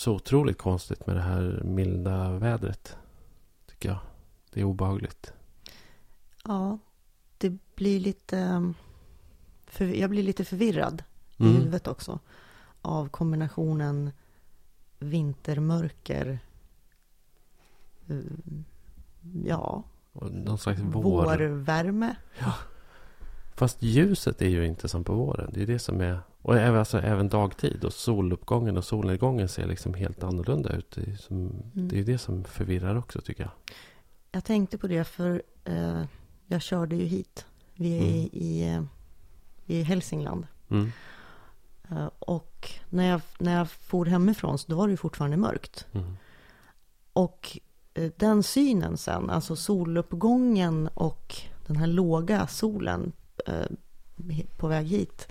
så otroligt konstigt med det här milda vädret. Tycker jag. Det är obehagligt. Ja, det blir lite... um, För, jag blir lite förvirrad i Mm. huvudet också. Av kombinationen vintermörker. eh, Ja, Och någon slags vår. vårvärme. Fast ljuset är ju inte som på våren. Det är det som är... Och även, alltså, även dagtid och soluppgången och solnedgången ser liksom helt annorlunda ut. Det är, som, Mm. det är det som förvirrar också tycker jag. Jag tänkte på det för eh, jag körde ju hit. Vi är i, i, eh, i Hälsingland. Mm. Eh, och när jag, när jag for hemifrån så då var det ju fortfarande mörkt. Mm. Och eh, den synen sen, alltså soluppgången och den här låga solen eh, på väg hit.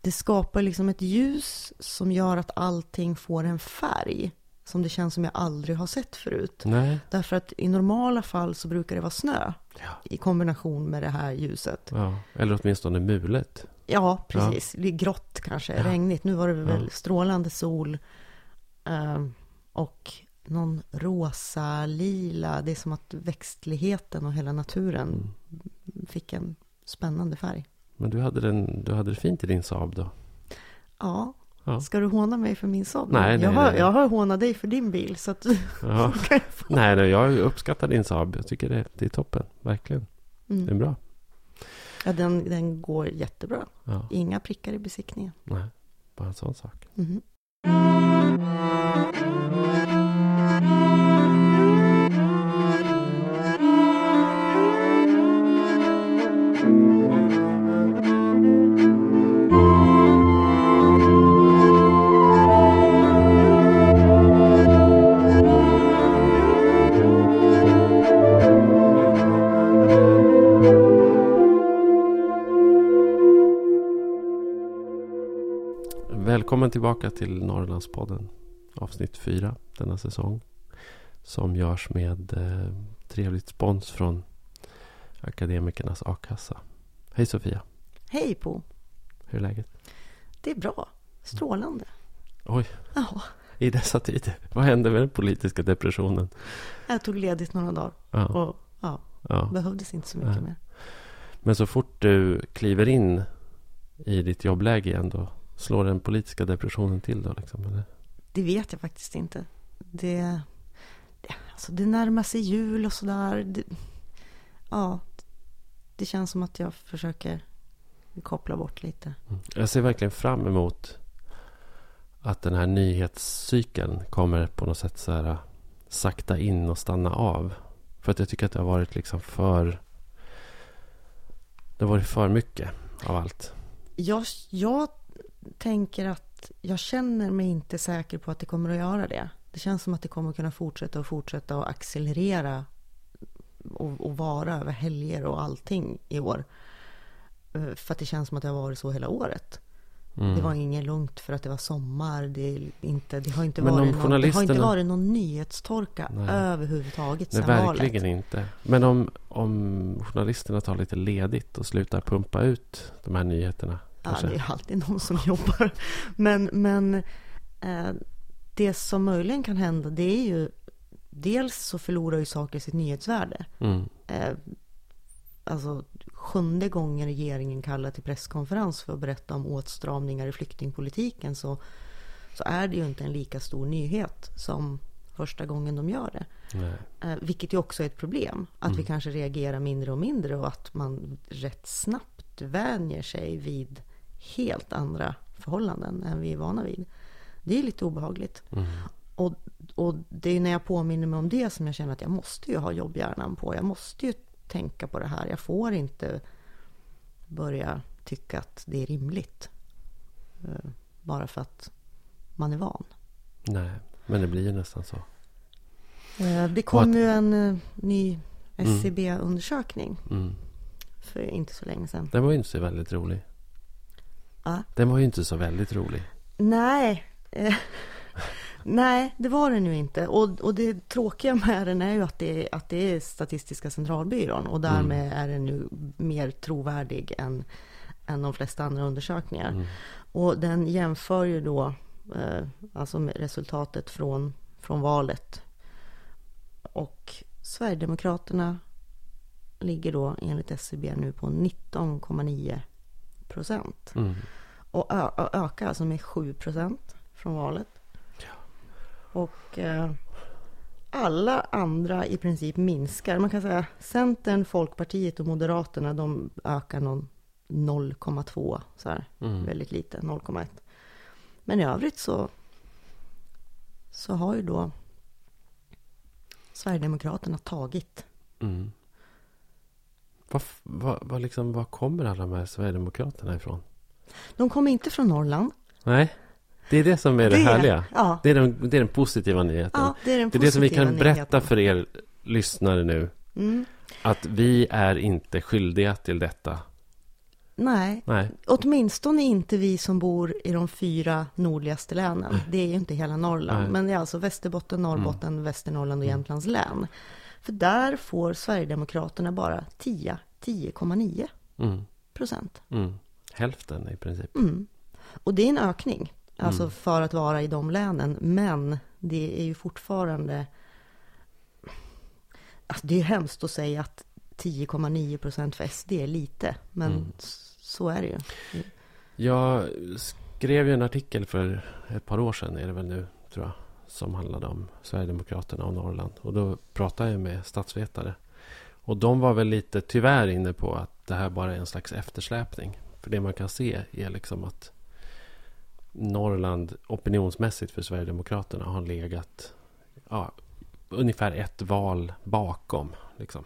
Det skapar liksom ett ljus som gör att allting får en färg. Som det känns som jag aldrig har sett förut. Nej. Därför att i normala fall så brukar det vara snö Ja. i kombination med det här ljuset. ja. Eller åtminstone mulet. Ja, precis. Det är grått kanske, Ja. regnigt. Nu var det väl Ja. strålande sol. ehm, och någon rosa, lila. Det är som att växtligheten och hela naturen Mm. fick en spännande färg. Men du hade, den, du hade det fint i din Saab då? Ja, Ja. ska du håna mig för min Saab? Nej, nej, jag, har, nej, jag har hånat dig för din bil. Så att Ja. få... Nej, nej, jag uppskattar din Saab. Jag tycker det, det är toppen. Verkligen. Det är Mm. bra. Ja, den, den går jättebra. Ja. Inga prickar i besiktningen. Nej, bara en sån sak. Mhm. Tillbaka till Norrlandspodden. Avsnitt fyra denna säsong. Som görs med eh, trevligt spons från Akademikernas a-kassa. Hej Sofia, Hej Po! hur är läget? Det är bra. Strålande. Oj, Ja, i dessa tider. Vad hände med den politiska depressionen? jag tog ledigt några dagar Ja, och ja, ja. behövdes inte så mycket Nej. mer. Men så fort du kliver in i ditt jobbläge igen då slår den politiska depressionen till då liksom? Eller? Det vet jag faktiskt inte. Det, det, alltså det närmar sig jul och sådär. Ja, det känns som att jag försöker koppla bort lite. Mm. Jag ser verkligen fram emot att den här nyhetscykeln kommer på något sätt så här sakta in och stanna av. För att jag tycker att det har varit liksom för... Det har varit för mycket av allt. Jag, jag tänker att jag känner mig inte säker på att det kommer att göra det. Det känns som att det kommer att kunna fortsätta och fortsätta och accelerera och, och vara över helger och allting i år. Eh, För att det känns som att det har varit så hela året. Mm. Det var inget lugnt för att det var sommar. Det, inte, det, har, inte Men varit någon, det har inte varit någon nyhetstorka Nej. överhuvudtaget sedan verkligen valet. inte. Men om, om journalisterna tar lite ledigt och slutar pumpa ut de här nyheterna. Ja, det är alltid någon som jobbar. Men, men eh, det som möjligen kan hända det är ju Dels så förlorar ju saker sitt nyhetsvärde. Mm. Eh, alltså sjunde gången regeringen kallar till presskonferens för att berätta om åtstramningar i flyktingpolitiken så, så är det ju inte en lika stor nyhet som första gången de gör det. Eh, vilket ju också är ett problem. Att vi kanske reagerar mindre och mindre och att man rätt snabbt vänjer sig vid helt andra förhållanden än vi är vana vid. Det är lite obehagligt. Mm. Och, och det är när jag påminner mig om det som jag känner att jag måste ju ha jobbhjärnan på. Jag måste ju tänka på det här. Jag får inte börja tycka att det är rimligt. Eh, Bara för att man är van. Nej, men det blir ju nästan så. Eh, Det kom att- ju en eh, ny SCB-undersökning Mm. för inte så länge sedan. Den var ju inte så väldigt rolig. Ja. Den var ju inte så väldigt rolig. Nej, eh, nej, det var den ju inte. Och, och det tråkiga med den är ju att det, att det är Statistiska centralbyrån och därmed är den ju mer trovärdig än, än de flesta andra undersökningar. Mm. Och den jämför ju då Eh, alltså resultatet från, från valet. Och Sverigedemokraterna ligger då enligt SCB nu på 19,9 procent. Mm. Och ö- ö- ökar alltså med 7 procent från valet. Och eh, alla andra i princip minskar. Man kan säga Centern, Folkpartiet och Moderaterna de ökar någon 0,2 så här. Mm. Väldigt lite, 0,1. Men i övrigt så så har ju då Sverigedemokraterna tagit. Mm. Vad, vad, vad, liksom, vad kommer alla de här Sverigedemokraterna ifrån? De kommer inte från Norrland. Nej, det är det som är det, härliga. Ja, Det är, den, det är den positiva nyheten. ja, det är den det är det som vi kan berätta nyheten. för er lyssnare nu. Mm. Att vi är inte skyldiga till detta. Nej, Nej. åtminstone inte vi som bor i de fyra nordligaste länen. Det är ju inte hela Norrland, Nej. men det är alltså Västerbotten, Norrbotten, Västernorrland och Jämtlands län. För där får Sverigedemokraterna bara 10 10,9 Mm. procent. Mm. Hälften i princip. Mm. Och det är en ökning, alltså Mm. för att vara i de länen. Men det är ju fortfarande... Alltså det är hemskt att säga att 10,9 procent för SD är lite, men Mm. så är det ju. Jag skrev ju en artikel för ett par år sedan, är det väl nu, tror jag, som handlade om Sverigedemokraterna och Norrland. Och då pratade jag med statsvetare. Och de var väl lite tyvärr inne på att det här bara är en slags eftersläpning. För det man kan se är liksom att Norrland opinionsmässigt för Sverigedemokraterna har legat ja, ungefär ett val bakom. Liksom.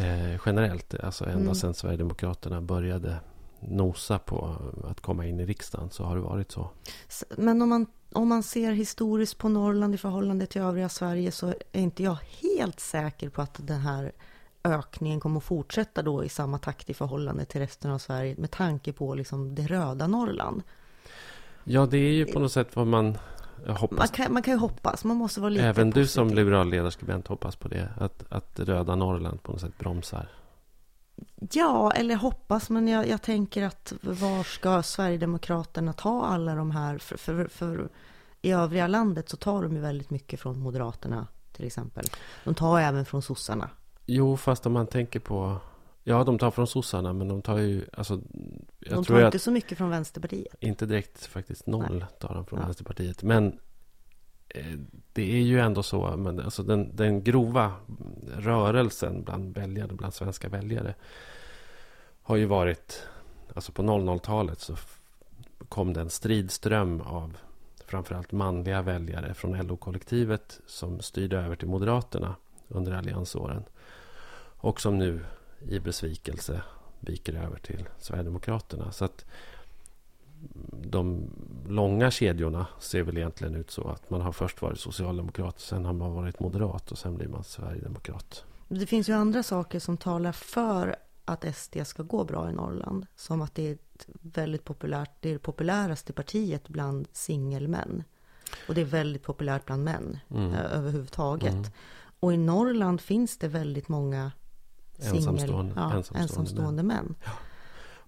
Eh, generellt, alltså ända Mm. sedan Sverigedemokraterna började nosa på att komma in i riksdagen så har det varit så. Men om man, om man ser historiskt på Norrland i förhållande till övriga Sverige så är inte jag helt säker på att den här ökningen kommer att fortsätta då i samma takt i förhållande till resten av Sverige med tanke på liksom det röda Norrland. Ja, det är ju på något sätt vad man jag Man hoppas. kan, man kan ju hoppas, man måste vara lite Även du som positiv. liberal ledarskribent hoppas på det. Att, att röda Norrland på något sätt bromsar. Ja, eller hoppas, men jag, jag tänker att var ska Sverigedemokraterna ta alla de här? För, för, för i övriga landet så tar de ju väldigt mycket från Moderaterna till exempel. De tar även från sossarna. Jo, fast om man tänker på... Ja, de tar från sossarna, men de tar ju... Alltså, jag de tror tar att inte så mycket från Vänsterpartiet. inte direkt faktiskt noll Nej. tar de från Ja. Vänsterpartiet. Men Eh, det är ju ändå så. Men alltså den, den grova rörelsen bland väljare, bland svenska väljare har ju varit... Alltså på 00-talet så kom det en stridström av framförallt manliga väljare från LO-kollektivet som styrde över till Moderaterna under alliansåren. Och som nu i besvikelse viker över till Sverigedemokraterna. Så att de långa kedjorna ser väl egentligen ut så att man har först varit socialdemokrat, sen har man varit moderat och sen blir man sverigedemokrat. Det finns ju andra saker som talar för att SD ska gå bra i Norrland. Som att det är väldigt populärt, det är det populäraste partiet bland singelmän. Och det är väldigt populärt bland män Mm. eh, överhuvudtaget. Mm. Och i Norrland finns det väldigt många singel, Ensamstående- ja, ensamstående ensamstående, män.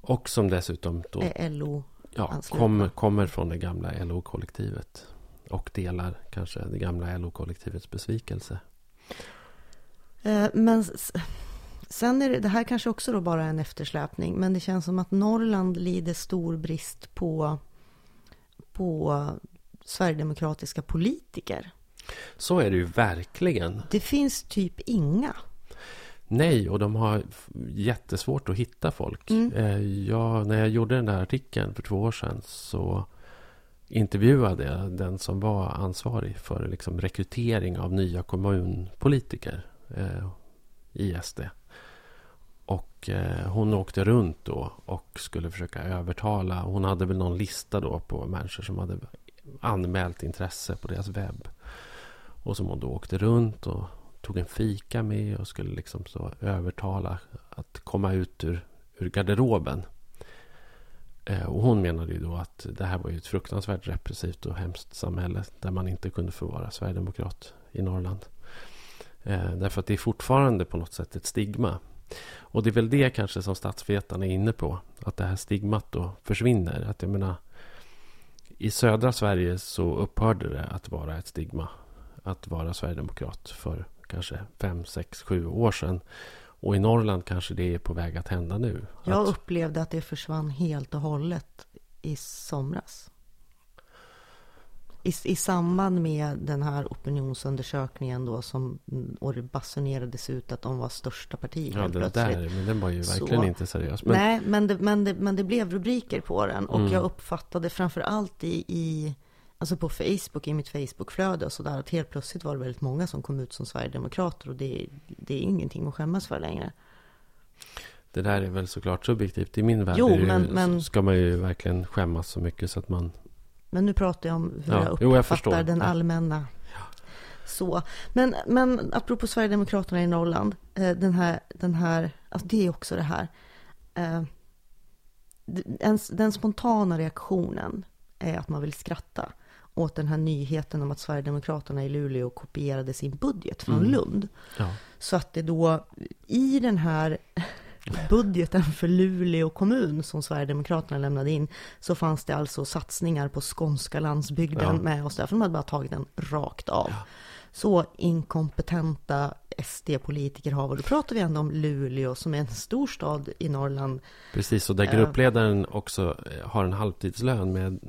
Och som dessutom då Är LO. Ja, kom, kommer från det gamla LO-kollektivet. Och delar kanske det gamla LO-kollektivets besvikelse. Eh, Men sen är det, det här kanske också då bara är en eftersläpning. Men det känns som att Norrland lider stor brist på, på sverigedemokratiska politiker. Så är det ju verkligen. Det finns typ inga. Nej, och de har jättesvårt att hitta folk. Mm. Eh, Jag, när jag gjorde den där artikeln för två år sedan så intervjuade jag den som var ansvarig för liksom rekrytering av nya kommunpolitiker eh, i SD. Och eh, hon åkte runt då och skulle försöka övertala. Hon hade väl någon lista då på människor som hade anmält intresse på deras webb. Och som hon då åkte runt och tog en fika med och skulle liksom så övertala att komma ut ur, ur garderoben. Eh, och hon menade ju då att det här var ju ett fruktansvärt repressivt och hemskt samhälle där man inte kunde få vara sverigedemokrat i Norrland. Eh, därför att det är fortfarande på något sätt ett stigma. Och det är väl det kanske som statsvetarna är inne på. Att det här stigmat då försvinner. Att jag menar, i södra Sverige så upphörde det att vara ett stigma att vara sverigedemokrat för kanske fem, sex, sju år sedan. Och i Norrland kanske det är på väg att hända nu. Jag att, upplevde att det försvann helt och hållet i somras. I, I samband med den här opinionsundersökningen då som och det basunerades ut att de var största partiet ja, den plötsligt. där, men den var ju verkligen Så- inte seriös. Men, Nej, men det, men, det, men det blev rubriker på den och Mm. jag uppfattade framför allt i, i Alltså på Facebook, i mitt Facebookflöde och sådär att helt plötsligt var det väldigt många som kom ut som Sverigedemokrater och det, det är ingenting att skämmas för längre. Det där är väl såklart subjektivt. I min värld Jo, det, men- men- ska man ju verkligen skämmas så mycket så att man... Men nu pratar jag om hur Ja, jag jo, jag uppfattar den Ja. allmänna. Så. Men, men apropå Sverigedemokraterna i Norrland. eh, Den här, den här alltså det är också det här. eh, Den, den spontana reaktionen är att man vill skratta åt den här nyheten om att Sverigedemokraterna i Luleå kopierade sin budget från Mm. Lund. Ja, Så att det då i den här budgeten för Luleå kommun som Sverigedemokraterna lämnade in så fanns det alltså satsningar på skånska landsbygden Ja. med så där, för de hade bara tagit den rakt av. Så inkompetenta SD-politiker har, och då pratar vi ändå om Luleå som är en stor stad i Norrland. precis. Och där Ja. gruppledaren också eh, har en halvtidslön med,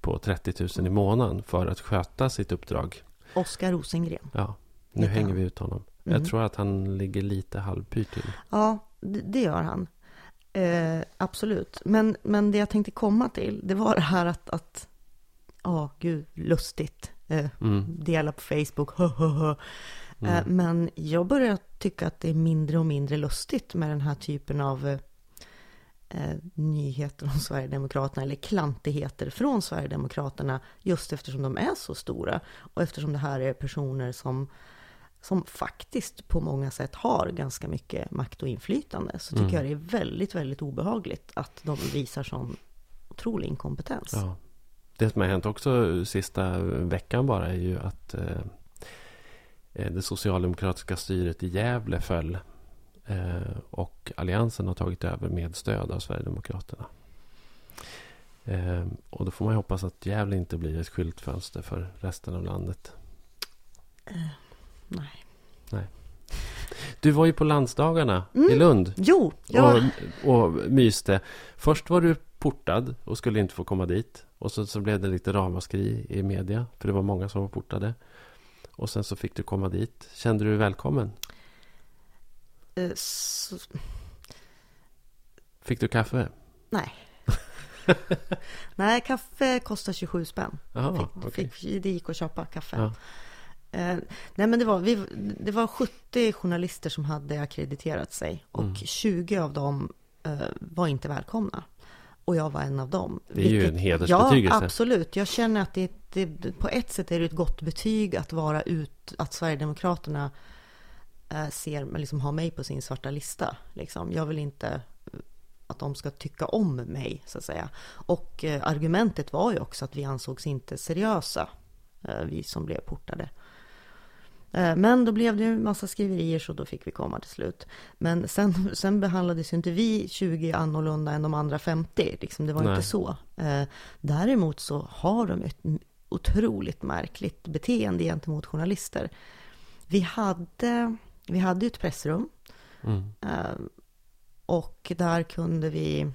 på 30 000 i månaden för att sköta sitt uppdrag. Oskar Rosengren. Ja, nu hänger han. vi ut honom. Mm. Jag tror att han ligger lite halvpyrt till. Ja, det, gör han. Eh, absolut. Men, men det jag tänkte komma till, det var det här att, att ja, gud, lustigt. Eh, Mm. dela på Facebook, hö, hö, hö. Eh, Mm. Men jag börjar tycka att det är mindre och mindre lustigt med den här typen av eh, eh, nyheter om Sverigedemokraterna eller klantigheter från Sverigedemokraterna just eftersom de är så stora och eftersom det här är personer som som faktiskt på många sätt har ganska mycket makt och inflytande så tycker Mm. jag det är väldigt, väldigt obehagligt att de visar sån otrolig inkompetens. Ja. Det som har hänt också sista veckan bara är ju att eh, eh, det socialdemokratiska styret i Gävle föll. Eh, och Alliansen har tagit över med stöd av Sverigedemokraterna. Eh, och då får man ju hoppas att Gävle inte blir ett skyltfönster för resten av landet. Nej. Du var ju på landsdagarna Mm. i Lund Jo, jag, och, och myste. Först var du portad och skulle inte få komma dit. Och så, så blev det lite ramaskri i media. För det var många som var portade. Och sen så fick du komma dit. Kände du dig välkommen? eh, så, Fick du kaffe? nej. nej, kaffe kostar 27 spänn. Jaha, Fick, okej. fick, det gick att köpa kaffe. Ja. Eh, nej men det var, vi, det var 70 journalister som hade akkrediterat sig och Mm. 20 av dem eh, var inte välkomna. Och jag var en av dem. Det är ju en hedersbetygelse. Ja, absolut. Jag känner att det, det, på ett sätt är det ett gott betyg att vara ut, att Sverigedemokraterna eh, ser, liksom har mig på sin svarta lista. Liksom. Jag vill inte eh, att de ska tycka om mig, så att säga. Och eh, argumentet var ju också att vi ansågs inte seriösa, eh, vi som blev portade. Eh, Men då blev det en massa skriverier så då fick vi komma till slut. Men sen, sen behandlades ju inte vi 20 annorlunda än de andra 50. Liksom, det var Nej. inte så. Eh, Däremot så har de ett otroligt märkligt beteende gentemot journalister. Vi hade, vi hade ju ett pressrum Mm. Eh, Och där kunde vi,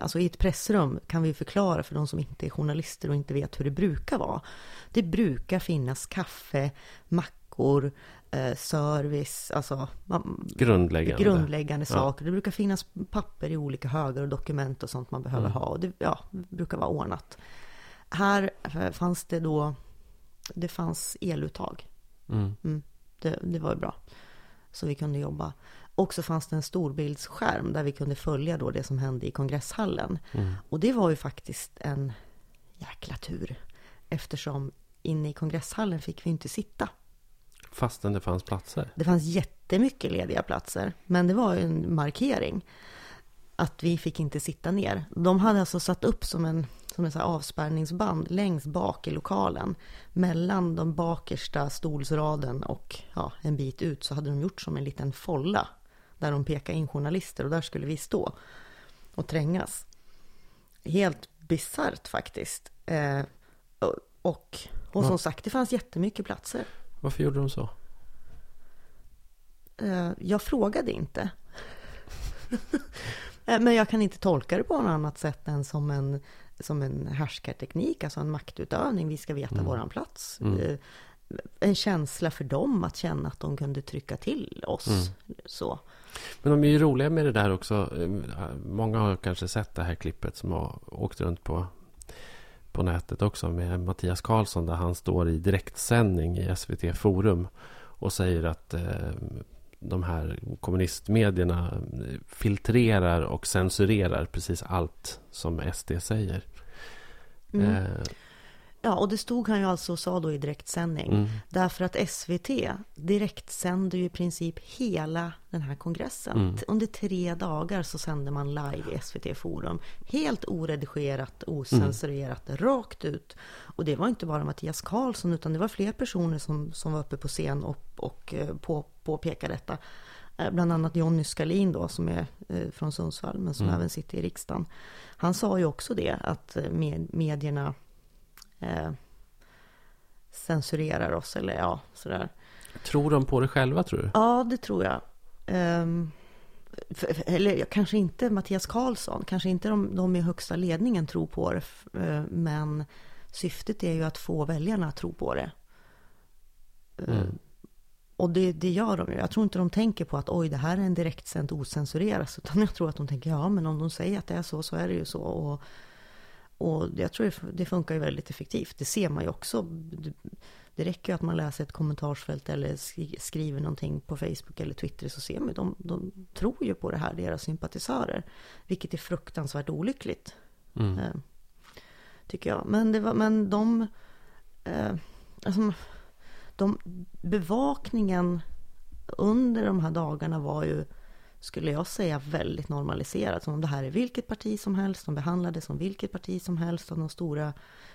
alltså i ett pressrum kan vi förklara för de som inte är journalister och inte vet hur det brukar vara. Det brukar finnas kaffe, mackor, eh, service, alltså man, Grundläggande. grundläggande Ja. saker. Det brukar finnas papper i olika högar och dokument och sånt man behöver Mm. ha. Och det, ja, det brukar vara ordnat. Här eh, fanns det då, det fanns eluttag. Mm. Det, det var ju bra. Så vi kunde jobba. Och så fanns det en storbildsskärm där vi kunde följa då det som hände i kongresshallen. Mm. Och det var ju faktiskt en jäkla tur. Eftersom inne i kongresshallen fick vi inte sitta. Fastän det fanns platser. Det fanns jättemycket lediga platser. Men det var ju en markering. Att vi fick inte sitta ner. De hade alltså satt upp som en, som här avspärrningsband längst bak i lokalen. Mellan de bakersta stolsraden och ja, en bit ut så hade de gjort som en liten folla. Där de pekade in journalister och där skulle vi stå och trängas. Helt bisarrt faktiskt. Eh, och, och, som sagt, det fanns jättemycket platser. Varför gjorde de så? Eh, jag frågade inte. Eh, men jag kan inte tolka det på något annat sätt än som en, som en härskarteknik, alltså en maktutövning. Vi ska veta mm. våran plats. Mm. Eh, en känsla för dem att känna att de kunde trycka till oss. Mm. Så. Men de är ju roliga med det där också. Många har kanske sett det här klippet som har åkt runt på, på nätet också med Mattias Karlsson där han står i direktsändning i SVT Forum och säger att eh, de här kommunistmedierna filtrerar och censurerar precis allt som SD säger. Mm. Eh, Ja, och det stod han ju alltså och sa då i direktsändning. Mm. Därför att SVT direktsänder ju i princip hela den här kongressen. Mm. Under tre dagar så sänder man live i SVT Forum. Helt oredigerat, osensurerat, mm. rakt ut. Och det var inte bara Mattias Karlsson utan det var fler personer som, som var uppe på scen och, och eh, på, påpekade detta. Eh, bland annat Jonny Skalin då som är eh, från Sundsvall men som mm. även sitter i riksdagen. Han sa ju också det att med, medierna eh, censurerar oss eller ja, sådär. Tror de på det själva tror du? Ja, det tror jag. Um, för, eller kanske inte Mattias Karlsson, kanske inte de, de i högsta ledningen tror på det. Uh, men syftet är ju att få väljarna att tro på det. Uh, mm. Och det, det gör de ju. Jag tror inte de tänker på att oj, det här är en direktsänd osensureras. Utan jag tror att de tänker ja, men om de säger att det är så, så är det ju så. Och och jag tror det funkar ju väldigt effektivt. Det ser man ju också. Det räcker ju att man läser ett kommentarsfält eller skriver någonting på Facebook eller Twitter så ser man de, de tror ju på det här, deras sympatisörer. Vilket är fruktansvärt olyckligt. Mm. Eh, tycker jag. Men, det var, men de, eh, alltså, de... Bevakningen under de här dagarna var ju skulle jag säga, väldigt normaliserat. Som om det här är vilket parti som helst. De behandlade som vilket parti som helst av de stora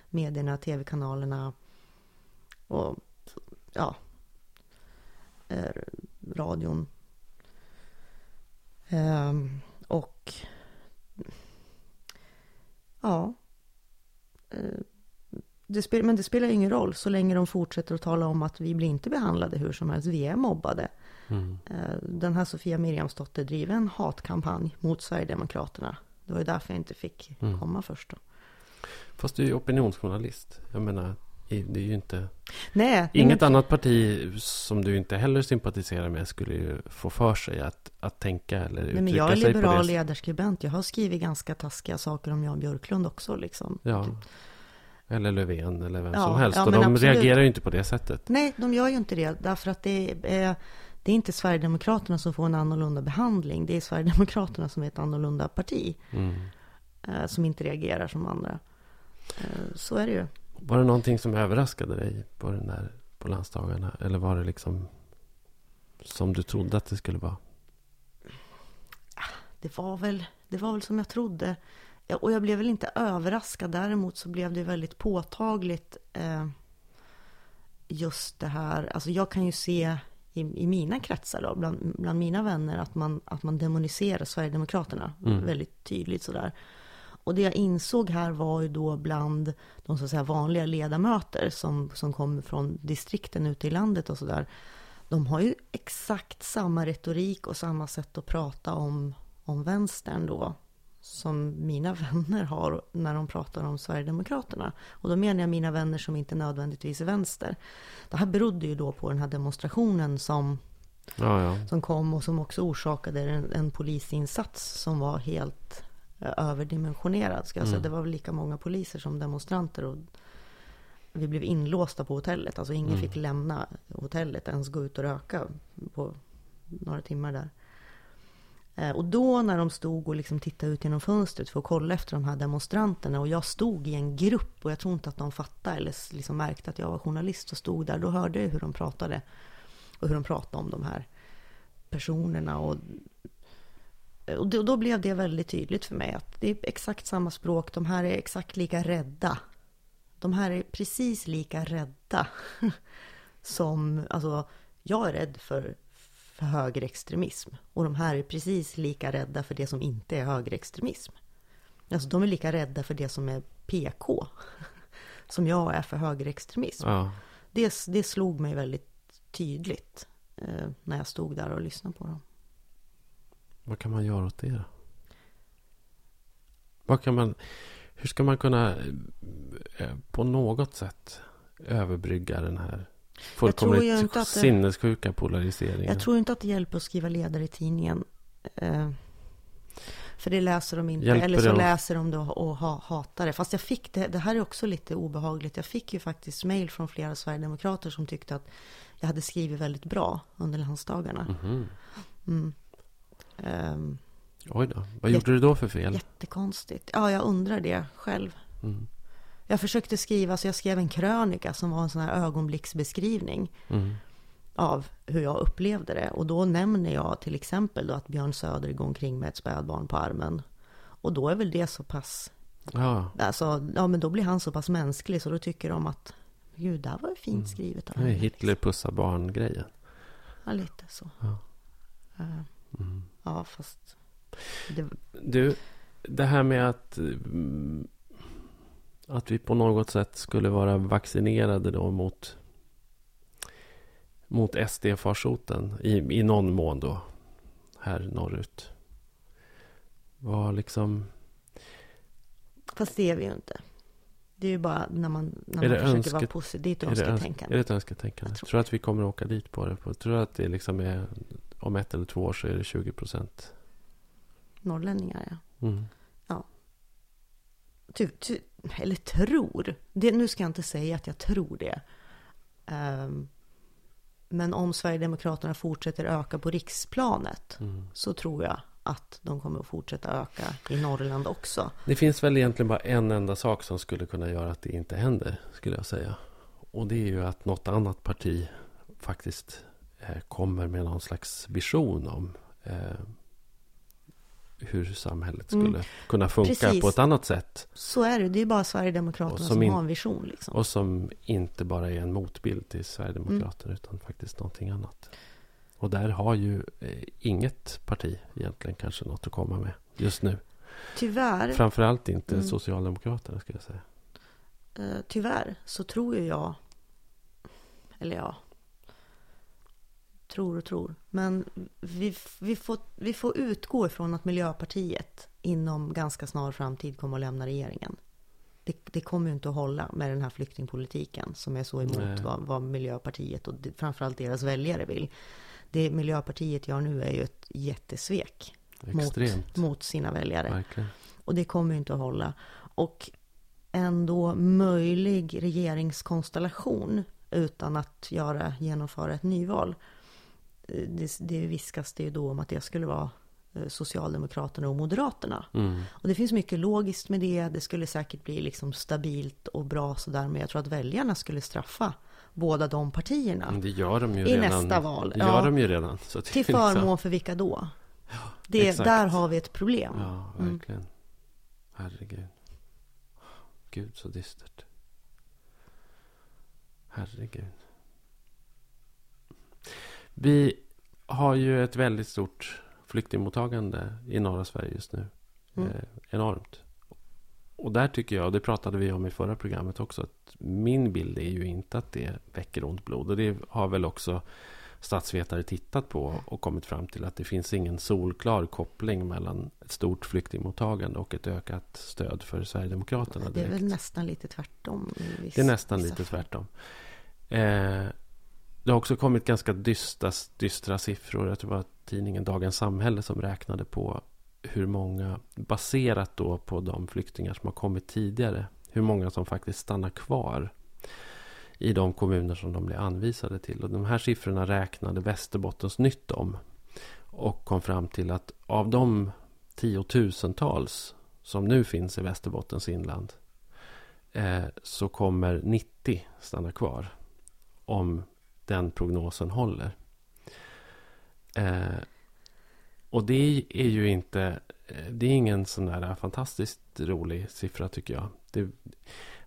medierna, tv-kanalerna och ja, eh, radion. Ehm, och ja, eh, det spelar, men det spelar ingen roll så länge de fortsätter att tala om att vi blir inte behandlade hur som helst. Vi är mobbade. Mm. Den här Sofia Miriamsdotter driver en hatkampanj mot Sverigedemokraterna. Det var ju därför jag inte fick mm. komma först. Då. Fast du är ju opinionsjournalist. Jag menar, det är ju inte... Nej, Inget men... annat parti som du inte heller sympatiserar med skulle ju få för sig att, att tänka eller uttrycka Nej, men Jag är liberal ledarskribent. Jag har skrivit ganska taskiga saker om Jan Björklund också. Liksom. Ja. Eller Löfven eller vem ja, som helst. Ja, och de absolut. reagerar ju inte på det sättet. Nej, de gör ju inte det. Därför att det är det är inte Sverigedemokraterna som får en annorlunda behandling. Det är Sverigedemokraterna som är ett annorlunda parti. Mm. Eh, som inte reagerar som andra. Eh, så är det ju. Var det någonting som överraskade dig på den där på landsdagarna? Eller var det liksom som du trodde att det skulle vara? Det var väl, det var väl som jag trodde. Och jag blev väl inte överraskad. Däremot så blev det väldigt påtagligt eh, just det här. Alltså jag kan ju se i, i mina kretsar, då, bland, bland mina vänner, att man, att man demoniserar Sverigedemokraterna mm. väldigt tydligt sådär. Och det jag insåg här var ju då bland de så att säga, vanliga ledamöter som, som kommer från distrikten ute i landet och sådär. De har ju exakt samma retorik och samma sätt att prata om, om vänstern då som mina vänner har när de pratar om Sverigedemokraterna. Och då menar jag mina vänner som inte nödvändigtvis är vänster. Det här berodde ju då på den här demonstrationen som, ja, ja. som kom och som också orsakade en, en polisinsats som var helt eh, överdimensionerad. Ska jag säga. Mm. Det var väl lika många poliser som demonstranter. Och vi blev inlåsta på hotellet. Alltså ingen mm. fick lämna hotellet, ens gå ut och röka på några timmar där. Eh, och då när de stod och liksom tittade ut genom fönstret för att kolla efter de här demonstranterna och jag stod i en grupp och jag tror inte att de fattade eller liksom märkte att jag var journalist och stod där. Då hörde jag hur de pratade och hur de pratade om de här personerna. Och, och då, då blev det väldigt tydligt för mig att det är exakt samma språk. De här är exakt lika rädda. De här är precis lika rädda som, alltså jag är rädd för för högerextremism. Och de här är precis lika rädda för det som inte är högerextremism. Alltså de är lika rädda för det som är PK. Som jag är för högerextremism. Ja. Det, det slog mig väldigt tydligt. Eh, när jag stod där och lyssnade på dem. Vad kan man göra åt det då? Vad kan man, hur ska man kunna eh, på något sätt överbrygga den här fullkomligt ju inte att det- sinnessjuka polariseringen? Jag tror inte att det hjälper att skriva ledare i tidningen. Eh, för det läser de inte. Hjälper Eller så att- läser de det och, och ha, hatar det. Fast jag fick det, det här är också lite obehagligt. Jag fick ju faktiskt mail från flera sverigedemokrater som tyckte att jag hade skrivit väldigt bra under landsdagarna. Mhm. Mm. Ehm, Oj då. Vad gjorde du då för fel? jättekonstigt. Ja, jag undrar det själv. Mm. Jag försökte skriva, så jag skrev en krönika som var en sån här ögonblicksbeskrivning Mm. av hur jag upplevde det. Och då nämner jag till exempel då att Björn Söder går omkring med ett spädbarn på armen. Och då är väl det så pass, Ja, alltså, ja men då blir han så pass mänsklig så då tycker de att Gud, det här var ju fint skrivet av henne. Hitler pussar barn-grejen. Ja, lite så. Ja. Eh, Mm. Ja, fast det, Du, det här med att, mm, att vi på något sätt skulle vara vaccinerade då mot, mot SD-farsoten i, i någon mån då här norrut. Var liksom, fast det är vi ju inte. Det är ju bara när man, när Är man försöker vara önsket- positiv. Det är ett är det, öns- är önsketänkande. det ett önsketänkande? Jag Tror. tror- du att vi kommer åka dit på det? På- Tror att det liksom är om ett eller två år så är det 20 procent? Norrlänningar, ja. Mm. Ty, ty, eller tror. Det, nu ska jag inte säga att jag tror det. Ehm, men om Sverigedemokraterna fortsätter öka på riksplanet Mm. så tror jag att de kommer att fortsätta öka i Norrland också. Det finns väl egentligen bara en enda sak som skulle kunna göra att det inte händer, skulle jag säga. Och det är ju att något annat parti faktiskt eh, kommer med någon slags vision om eh, hur samhället skulle Mm. kunna funka Precis. på ett annat sätt. Så är det. Det är bara Sverigedemokraterna som, som in- har en vision. Liksom. Och som inte bara är en motbild till Sverigedemokraterna utan faktiskt någonting annat. Och där har ju eh, inget parti egentligen kanske något att komma med just nu. Tyvärr, Framförallt inte Mm. Socialdemokraterna skulle jag säga. eh, tyvärr så tror ju jag, eller ja, tror och tror. Men vi, vi, får, vi får utgå ifrån att Miljöpartiet inom ganska snar framtid kommer att lämna regeringen. Det, det kommer ju inte att hålla med den här flyktingpolitiken som är så emot vad, vad Miljöpartiet och framförallt deras väljare vill. Det Miljöpartiet gör nu är ju ett jättesvek Extremt. mot sina väljare. Verkligen. Och det kommer ju inte att hålla. Och en då möjlig regeringskonstellation utan att göra, genomföra ett nyval. Det, det viskas det ju då om att det skulle vara eh, Socialdemokraterna och Moderaterna. Mm. Och det finns mycket logiskt med det. Det skulle säkert bli liksom stabilt och bra sådär. Men jag tror att väljarna skulle straffa båda de partierna. Men det gör de ju I redan. nästa val, Det ja. gör de ju redan. Så det Till förmån för vilka då? Det, exakt. där har vi ett problem. Ja, Mm. verkligen. Herregud. Gud så dystert. Herregud. Vi har ju ett väldigt stort flyktingmottagande i norra Sverige just nu. Mm. Eh, enormt. Och där tycker jag, och det pratade vi om i förra programmet också, att min bild är ju inte att det väcker ont blod. Och det har väl också statsvetare tittat på och kommit fram till att det finns ingen solklar koppling mellan ett stort flyktingmottagande och ett ökat stöd för Sverigedemokraterna. Det är direkt. väl nästan lite tvärtom. viss- Det är nästan lite tvärtom. Eh, det har också kommit ganska dystra, dystra siffror. Jag tror det var tidningen Dagens Samhälle som räknade på hur många, baserat då på de flyktingar som har kommit tidigare, hur många som faktiskt stannar kvar i de kommuner som de blir anvisade till. Och de här siffrorna räknade Västerbottens nytt om. Och kom fram till att av de tiotusentals som nu finns i Västerbottens inland eh, så kommer 90 stanna kvar. Om den prognosen håller. Eh, och det är ju inte... eh, Det är ingen sån där fantastiskt rolig siffra tycker jag. Det,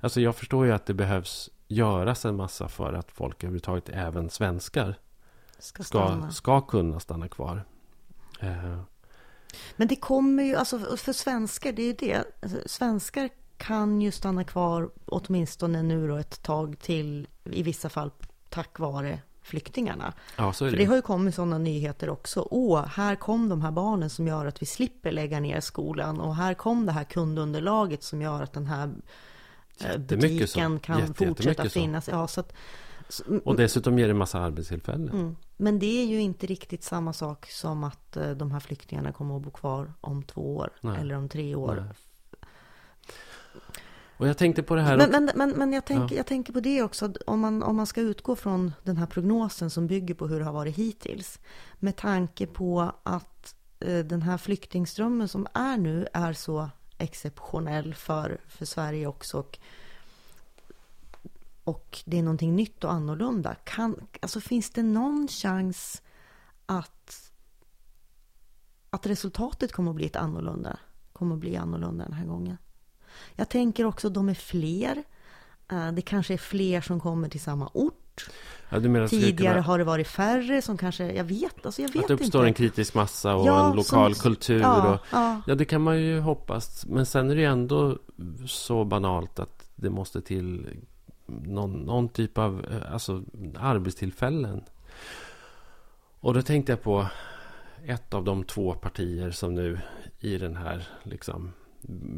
alltså jag förstår ju att det behövs göras en massa för att folk överhuvudtaget, även svenskar, Ska ska, ska kunna stanna kvar. Eh, Men det kommer ju, alltså för svenskar, det är ju det. Alltså, svenskar kan ju stanna kvar åtminstone nu då ett tag till, i vissa fall tack vare flyktingarna. Ja, är För det. det har ju kommit sådana nyheter också. Åh, här kom de här barnen som gör att vi slipper lägga ner skolan. Och här kom det här kundunderlaget som gör att den här eh, butiken så. kan Jätte- fortsätta jättemycket så. finnas. Ja, så att, så, Och dessutom ger det massa arbetstillfällen. mm. Men det är ju inte riktigt samma sak som att eh, de här flyktingarna kommer att bo kvar om två år. Nej. Eller om tre år. Nej. Och jag tänkte på det här Men, men, men, men jag, tänker, Ja. jag tänker på det också, om man, om man ska utgå från den här prognosen som bygger på hur det har varit hittills, med tanke på att eh, den här flyktingströmmen som är nu är så exceptionell för, för Sverige också, och, och det är någonting nytt och annorlunda. Kan, alltså finns det någon chans att, att resultatet kommer att bli ett annorlunda, kommer att bli annorlunda den här gången? Jag tänker också att de är fler. Eh, Det kanske är fler som kommer till samma ort. Ja, du menar Tidigare kunna- har det varit färre som kanske, jag vet, alltså jag vet Att det uppstår inte. en kritisk massa och Ja, en lokal som- kultur. ja, Och, ja, ja, det kan man ju hoppas. Men sen är det ju ändå så banalt att det måste till någon, någon typ av eh, alltså, arbetstillfällen. Och då tänkte jag på ett av de två partier som nu i den här liksom,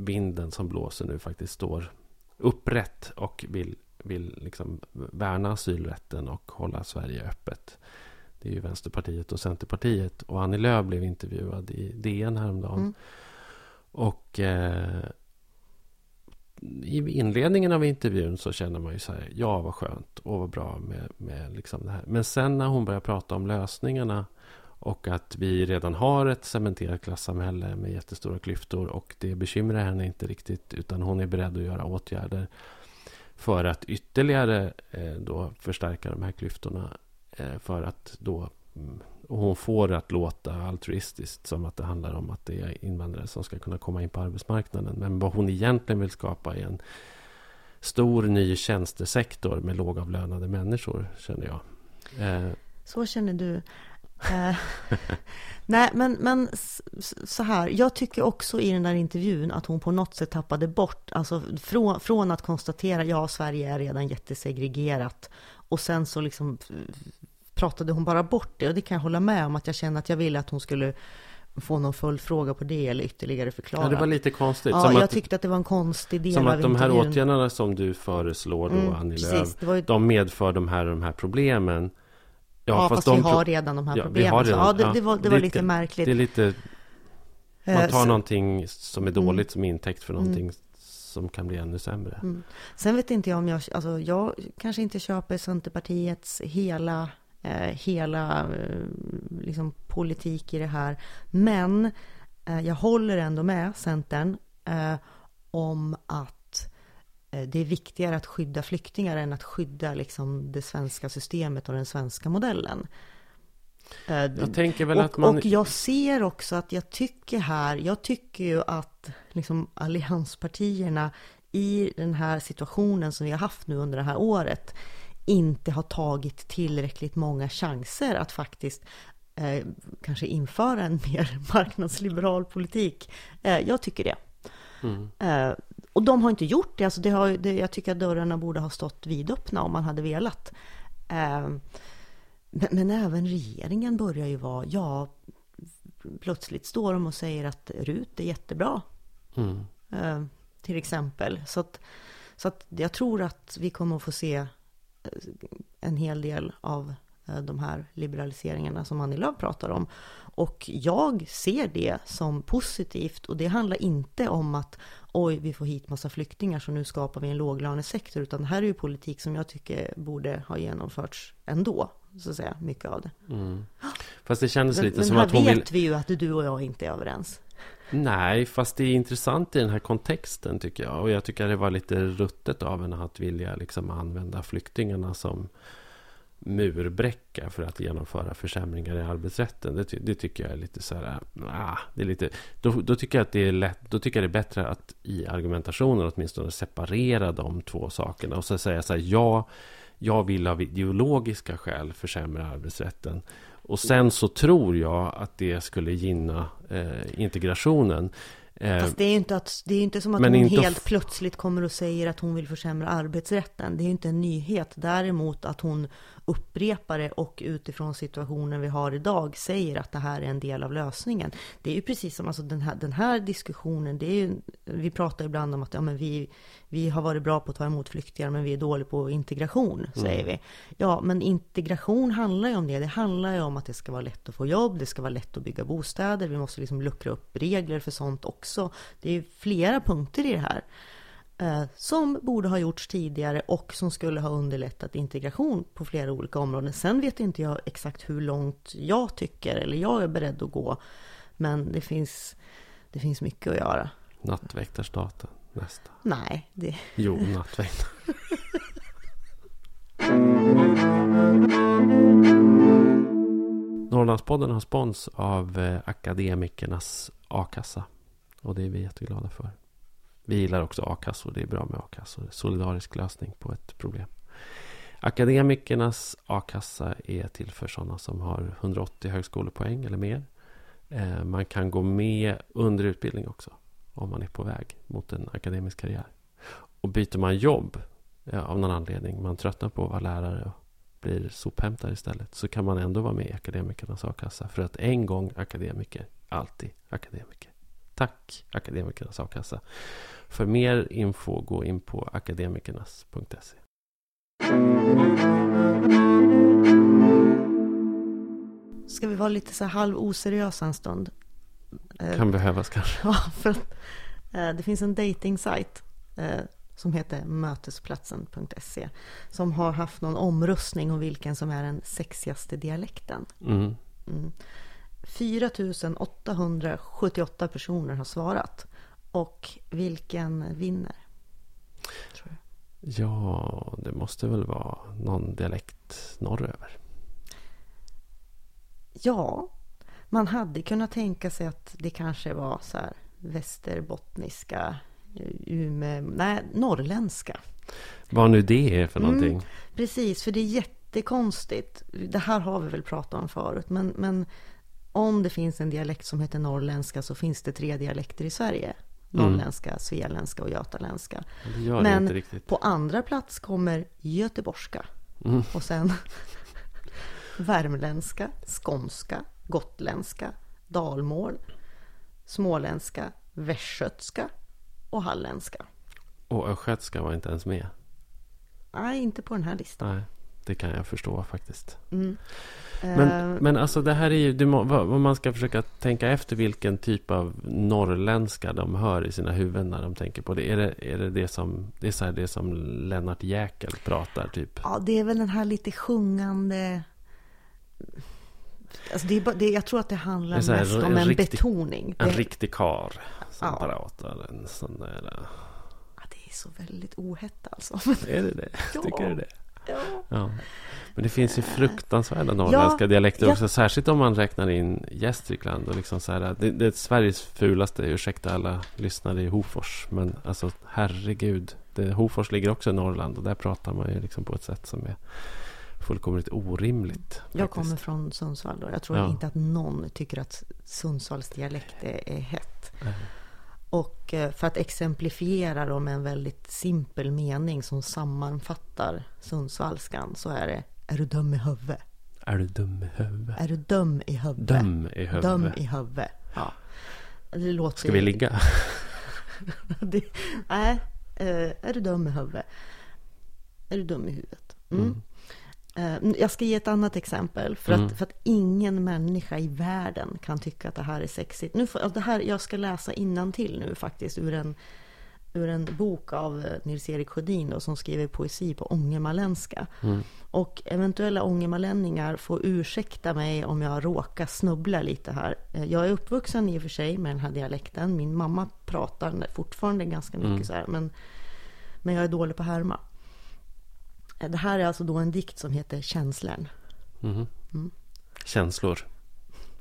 vinden som blåser nu faktiskt står upprätt och vill, vill liksom värna asylrätten och hålla Sverige öppet. Det är ju Vänsterpartiet och Centerpartiet. Och Annie Lööf blev intervjuad i DN häromdagen. Mm. Och eh, i inledningen av intervjun så känner man ju så här, ja vad skönt och vad bra med, med liksom det här. Men sen när hon börjar prata om lösningarna och att vi redan har ett cementerat klassamhälle med jättestora klyftor och det bekymrar henne inte riktigt utan hon är beredd att göra åtgärder för att ytterligare eh, då förstärka de här klyftorna eh, för att då och hon får det att låta altruistiskt som att det handlar om att det är invandrare som ska kunna komma in på arbetsmarknaden. Men vad hon egentligen vill skapa är en stor ny tjänstesektor med lågavlönade människor, känner jag. Eh, Så känner du. Eh, nej, men, men så här, jag tycker också i den där intervjun att hon på något sätt tappade bort, alltså från, från att konstatera, ja, Sverige är redan jättesegregerat, och sen så liksom pratade hon bara bort det, och det kan jag hålla med om, att jag känner att jag ville att hon skulle få någon följdfråga på det, eller ytterligare förklara. ja, det var lite konstigt. Ja, som jag att, tyckte att det var en konstig del som av att de här intervjun. åtgärderna som du föreslår då, Mm, Annie Lööf, precis, var ju, de medför de här, de här problemen. Ja, fast, de vi har redan de här Ja, problemen. redan- ja, det, ja, det var, det var lite lite- märkligt. Det är lite Eh, Man tar så- någonting som är Mm. dåligt som intäkt för någonting som kan bli ännu sämre. Mm. Sen vet inte jag om jag, alltså jag kanske inte köper Centerpartiets hela, eh, hela eh, liksom politik i det här. Men eh, jag håller ändå med Centern eh, om att eh, det är viktigare att skydda flyktingar än att skydda liksom, det svenska systemet och den svenska modellen. Eh, Jag tänker väl och, att man... och jag ser också att jag tycker här, jag tycker ju att liksom allianspartierna i den här situationen som vi har haft nu under det här året inte har tagit tillräckligt många chanser att faktiskt eh, kanske införa en mer marknadsliberal politik. Eh, jag tycker det. Mm. Eh, och de har inte gjort det. Alltså det, har, det. Jag tycker att dörrarna borde ha stått vidöppna om man hade velat. Eh, men, men även regeringen börjar ju vara, ja, plötsligt står de och säger att RUT är jättebra. Mm. Eh, till exempel. Så att, så att jag tror att vi kommer att få se eh, en hel del av eh, de här liberaliseringarna som Annie Lööf pratar om. Och jag ser det som positivt och det handlar inte om att oj, vi får hit massa flyktingar så nu skapar vi en låglönesektor, utan det här är ju politik som jag tycker borde ha genomförts ändå, så att säga, mycket av det. Mm. Fast det kändes Men, lite men som att hon vet vill... vi ju att du och jag inte är överens. Nej, fast det är intressant i den här kontexten tycker jag. Och jag tycker det var lite ruttet av henne att vilja liksom använda flyktingarna som murbräcka för att genomföra försämringar i arbetsrätten. Det, det tycker jag är lite så här, ah, det är lite, då, då tycker jag att det är lätt, då tycker jag det är bättre att i argumentationen åtminstone separera de två sakerna och så säga så här, ja, jag vill av ideologiska skäl försämra arbetsrätten. Och sen så tror jag att det skulle gynna eh, integrationen. Eh, Fast det är ju inte, att, det är inte som att hon helt plötsligt kommer och säger att hon vill försämra arbetsrätten. Det är ju inte en nyhet. Däremot att hon upprepar det och utifrån situationen vi har idag säger att det här är en del av lösningen. Det är ju precis som alltså den, här, den här diskussionen. Det är ju, vi pratar ibland om att ja, men vi, vi har varit bra på att ta emot flyktingar men vi är dåliga på integration, säger mm. vi. Ja, men integration handlar ju om det. Det handlar ju om att det ska vara lätt att få jobb, det ska vara lätt att bygga bostäder, vi måste liksom luckra upp regler för sånt också. Det är flera punkter i det här eh, som borde ha gjorts tidigare och som skulle ha underlättat integration på flera olika områden. Sen vet inte jag exakt hur långt jag tycker eller jag är beredd att gå. Men det finns, det finns mycket att göra. Nattväktarstaten nästa. Nej. Det... Jo, nattväktare. Norrlandspodden har spons av eh, Akademikernas a-kassa. Och det är vi jätteglada för. Vi gillar också a-kassor. Det är bra med a-kassor. Solidarisk lösning på ett problem. Akademikernas a-kassa är till för sådana som har 180 högskolepoäng eller mer. Eh, man kan gå med under utbildning också. Om man är på väg mot en akademisk karriär. Och byter man jobb av någon anledning. Man tröttnar på att vara lärare och blir sophämtare istället. Så kan man ändå vara med i Akademikernas a-kassa. För att en gång akademiker, alltid akademiker. Tack Akademikernas a-kassa. För mer info gå in på akademikernas.se. Ska vi vara lite så halv oseriösa en stund? Eh, kan behövas kanske. Ja, för att, eh, det finns en dating eh, som heter mötesplatsen.se som har haft någon omröstning om vilken som är den sexigaste dialekten. Mm. Mm. 4 878 personer har svarat. Och vilken vinner? Ja, det måste väl vara någon dialekt norröver. Ja, man hade kunnat tänka sig att det kanske var så här västerbottniska, Ume, nej, norrländska. Vad nu det är för mm, någonting. Mm, precis, för det är jättekonstigt. Det här har vi väl pratat om förut, men, men om det finns en dialekt som heter norrländska så finns det tre dialekter i Sverige. Mm. Norrländska, mm. svealändska och götaländska. Men på andra plats kommer göteborgska. Mm. Och sen värmländska, skånska, gotländska, dalmål, småländska, västgötska och halländska. Och östgötska var inte ens med? Nej, inte på den här listan. Nej, det kan jag förstå faktiskt. Mm. Men, uh, men alltså det här är ju, det, vad man ska försöka tänka efter vilken typ av norrländska de hör i sina huvuden när de tänker på det. Är det är det, det som, det är så det som Lennart Jäkel pratar typ? Ja, det är väl den här lite sjungande Alltså det är, det, jag tror att det handlar det mest om en, en riktig, betoning. En riktig kar som ja. pratar en sån där... Ja, det är så väldigt ohett alltså. Är det det? Ja. Tycker du det? Ja. Men det finns ju fruktansvärda norrländska ja, dialekter också. Ja. Särskilt om man räknar in Gästrikland. Och liksom så här, det, det är Sveriges fulaste. Ursäkta alla lyssnare i Hofors. Men alltså herregud. Det, Hofors ligger också i Norrland. Och där pratar man ju liksom på ett sätt som är fullkomligt orimligt. Faktiskt. Jag kommer från Sundsvall. Då. Jag tror ja. inte att någon tycker att Sundsvalls dialekt är, är hett. Mm. Och eh, för att exemplifiera då med en väldigt simpel mening som sammanfattar Sundsvallskan så är det Är du dum i huvudet? Är du dum i huvudet? Är du dum i huvudet? Dum i huvudet. Dum i huvudet. Ja. Det låter Ska vi ligga? det, nej, eh, är du dum i huvudet? Är du dum i huvudet? Mm. Mm. Eh, jag ska ge ett annat exempel. För, mm. att, för att ingen människa i världen kan tycka att det här är sexigt. Nu, det här, jag ska läsa till nu faktiskt ur en, ur en bok av eh, Nils-Erik Sjödin som skriver poesi på ångermanländska. Mm. Och eventuella ångermanlänningar får ursäkta mig om jag råkar snubbla lite här. Eh, jag är uppvuxen i och för sig med den här dialekten. Min mamma pratar fortfarande ganska mycket mm. så här. Men, men jag är dålig på att härma. Det här är alltså då en dikt som heter Känslan. Mm. Mm. Känslor.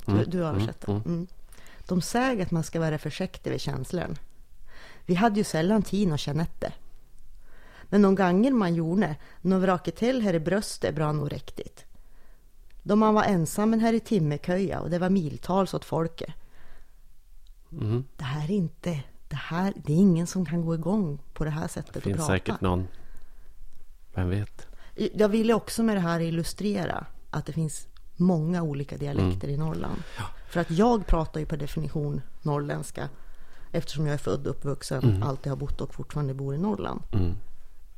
Mm. Du, du översätter. Mm. mm. De säger att man ska vara försiktig vid känslan. Vi hade ju sällan tid att känna det. Men någon gånger man gjorde, några vrake till här i bröstet bra nog riktigt. Då man var ensam här i Timmeköja och det var miltals åt folket. Mm. Det här är inte, det här, det är ingen som kan gå igång på det här sättet Det och finns prata. säkert någon. Vem vet? Jag ville också med det här illustrera att det finns många olika dialekter Mm. i Norrland. För att jag pratar ju per definition norrländska eftersom jag är född, uppvuxen, alltid har bott och fortfarande bor i Norrland. Mm.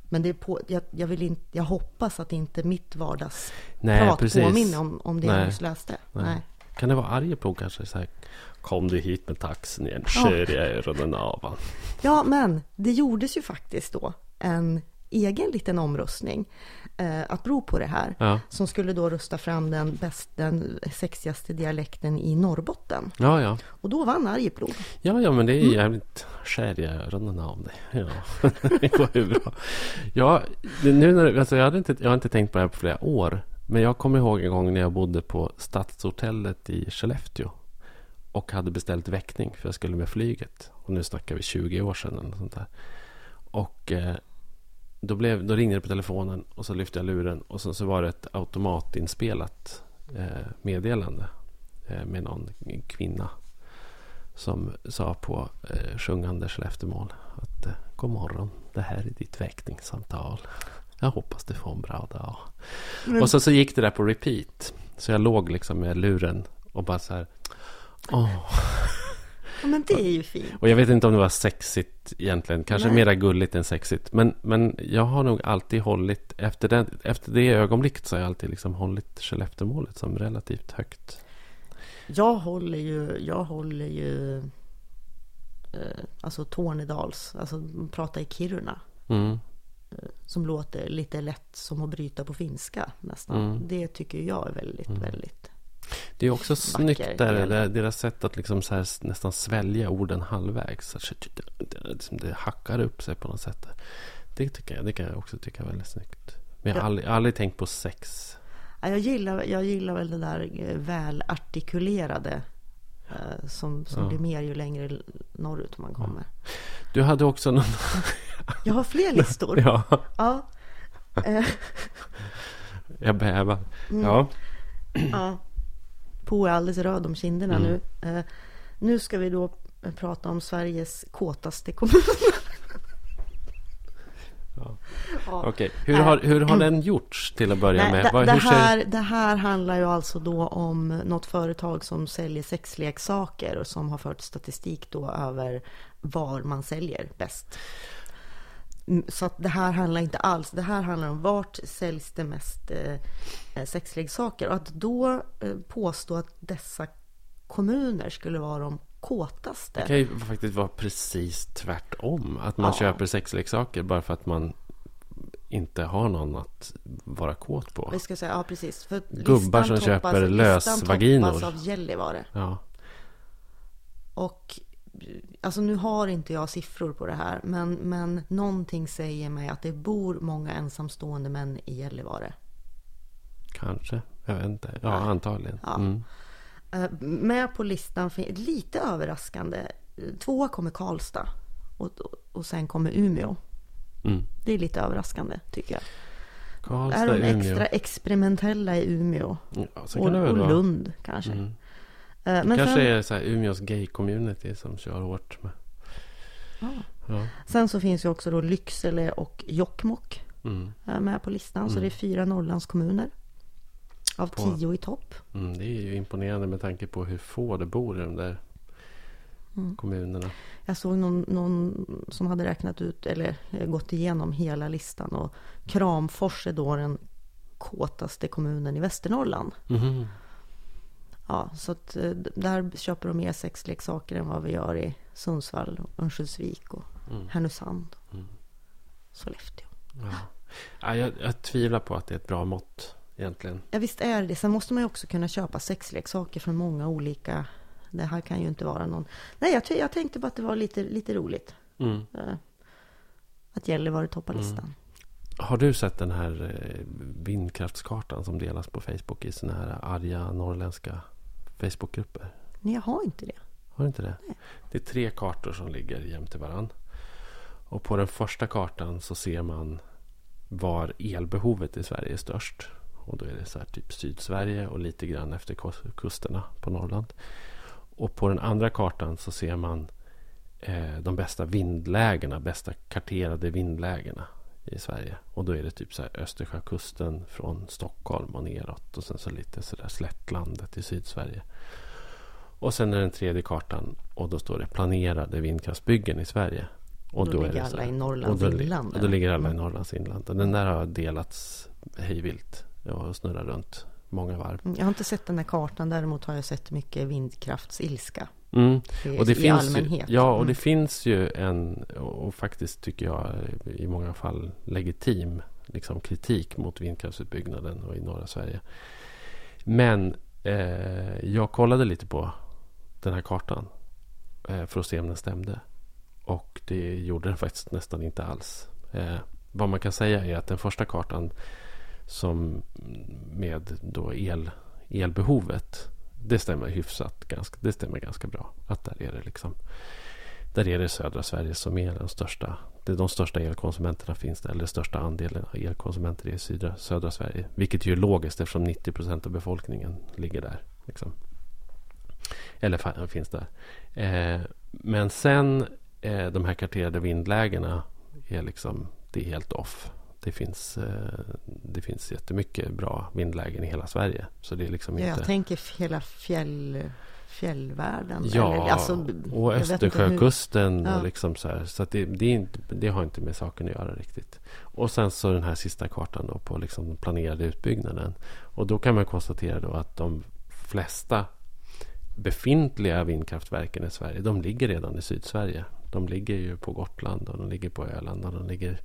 Men det är på, jag, jag, vill inte, jag hoppas att inte mitt vardagsprat påminner om, om det jag Nej. nyss läste. Nej. Nej. Kan det vara Arjeplog kanske? Så här, Kom du hit med taxin igen, Ja. kör jag öronen av. Ja, men det gjordes ju faktiskt då en egen liten omröstning eh, att bero på det här. Ja. Som skulle då rösta fram den, bäst, den sexigaste dialekten i Norrbotten. Ja, ja. Och då vann Arjeplog. Ja, ja, men det är Mm. jävligt skär i öronen av dig. Ja, det går ju bra. Ja, nu när, alltså jag, hade inte, jag har inte tänkt på det här på flera år. Men jag kommer ihåg en gång när jag bodde på Stadshotellet i Skellefteå. Och hade beställt väckning för jag skulle med flyget. Och nu snackar vi 20 år sedan eller sånt där. Och eh, då, blev, då ringde det på telefonen och så lyfte jag luren. Och så, så var det ett automatinspelat eh, meddelande. Eh, med någon kvinna som sa på eh, sjungande Skelleftemål att eh, God morgon, det här är ditt väckningssamtal. Jag hoppas du får en bra dag. Men- Och så, så gick det där på repeat. Så jag låg liksom med luren och bara så här. Åh. Ja, men det är ju fint. Och jag vet inte om det var sexigt egentligen. Kanske Nej. mera gulligt än sexigt. Men, men jag har nog alltid hållit, efter, den, efter det ögonblicket så har jag alltid liksom hållit Skelleftemålet som relativt högt. Jag håller ju, jag håller ju eh, alltså Tornedals, alltså prata i Kiruna. Mm. Som låter lite lätt som att bryta på finska nästan. Mm. Det tycker jag är väldigt, väldigt. Det är också snyggt där, del. deras sätt att liksom här nästan svälja orden halvvägs. Så att det, hackar upp sig på något sätt. Det, tycker jag, det kan jag också tycka är väldigt snyggt. Men jag har Ja. aldrig, aldrig tänkt på sex. Ja, Jag gillar, jag gillar väl det där eh, välartikulerade. eh, Som, som Ja. blir mer ju längre norrut man kommer. Du hade också någon... Jag har fler listor. ja, Ja. Eh, jag bävar. Mm. Ja. Ja. Po är alldeles röd om kinderna Mm. nu. Eh, nu ska vi då prata om Sveriges kåtaste kommun. Ja. Ja. Okej, hur, har, hur har den gjorts till att börja Nej, med? det, Vad- det, här, det här handlar ju alltså då om något företag som säljer sexleksaker och som har fört statistik då över var man säljer bäst. Mm, Så att det här handlar inte alls, det här handlar om vart säljs det mest eh, sexleksaker. Och att då eh, påstå att dessa kommuner skulle vara de kåtaste. Det kan ju faktiskt vara precis tvärtom. Att man Ja. köper sexleksaker bara för att man inte har någon att vara kåt på. Vi ska säga, ja precis. För Gubbar listan som köper toppas- listan lösvaginor. toppas av Gällivare. Ja. Och alltså nu har inte jag siffror på det här, men, men någonting säger mig att det bor många ensamstående män i Gällivare. Kanske. Jag vet inte. Ja, antagligen. Ja. Mm. Eh, Med på listan, lite överraskande, eh, tvåa kommer Karlstad och, och, sen kommer Umeå. Mm. Det är lite överraskande tycker jag. Karlstad, är de Umeå. extra experimentella i Umeå? Ja, Och, och. Lund kanske. Mm. Eh, Men kanske sen, är så här Umeås gay-community som kör hårt med. Ja. Ja. sen så finns ju också då Lycksele och Jokkmokk Mm. eh, med på listan. Så Mm. det är fyra Norrlandskommuner. Av På- tio i topp. Mm, det är ju imponerande med tanke på hur få det bor i de där Mm. kommunerna. Jag såg någon, någon som hade räknat ut eller eh, gått igenom hela listan och Kramfors är då den kåtaste kommunen i Västernorrland. Ja, så att eh, där köper de mer sexleksaker än vad vi gör i Sundsvall, Örnsköldsvik och Mm. Härnösand, Mm. Sollefteå. Ja. Ja, jag, jag tvivlar på att det är ett bra mått egentligen. Ja, visst är det. Sen måste man ju också kunna köpa sexleksaker från många olika. Det här kan ju inte vara någon. Nej, jag, jag tänkte bara att det var lite, lite roligt. Mm. eh, Att Gällivare toppar Mm. listan. Har du sett den här eh, vindkraftskartan som delas på Facebook i såna här arga norrländska Facebookgrupper? Nej, jag har inte det. Har du inte det? Nej. Det är tre kartor som ligger jämte varann. Och på den första kartan så ser man var elbehovet i Sverige är störst. Och då är det så här typ Sydsverige och lite grann efter kusterna på Norrland. Och på den andra kartan så ser man eh, de bästa vindlägena, bästa karterade vindlägena i Sverige. Och då är det typ så här Östersjökusten från Stockholm och neråt. Och sen så lite så där slättlandet i Sydsverige. Och sen är den tredje kartan och då står det planerade vindkraftsbyggen i Sverige. Och då, då ligger alla i Norrlands och då, inland. Och då ligger alla i mm. Norrlands inland. Och den där har delats hejvilt och snurrar runt många varv. Mm, jag har inte sett den här kartan. Däremot har jag sett mycket vindkraftsilska. Mm. Och det I finns allmänhet. Ju, ja, och mm. det finns ju en, och faktiskt tycker jag i många fall legitim liksom kritik mot vindkraftsutbyggnaden och i norra Sverige. Men eh, jag kollade lite på den här kartan eh, för att se om den stämde. Och det gjorde den faktiskt nästan inte alls. Eh, vad man kan säga är att den första kartan som med då el, elbehovet det stämmer hyfsat. Ganska, det stämmer ganska bra. Att där är det liksom där är det södra Sverige som är den största. Det är de största elkonsumenterna finns där. Eller största andelen av elkonsumenter i södra, södra Sverige. Vilket ju är logiskt eftersom 90 procent av befolkningen ligger där. Liksom. Eller finns där. Eh, men sen eh, de här karterade vindlägena är liksom, det är helt off. Det finns, eh, det finns jättemycket bra vindlägen i hela Sverige. Så det är liksom inte... Jag tänker hela fjäll, fjällvärlden. Ja, eller, alltså, och Östersjökusten. Ja. Och liksom så här, så det, det, inte, det, har inte med saken att göra riktigt. Och sen så den här sista kartan då på liksom den planerade utbyggnaden. Och då kan man konstatera då att de flesta befintliga vindkraftverken i Sverige, de ligger redan i Sydsverige. De ligger ju på Gotland och de ligger på Öland och de ligger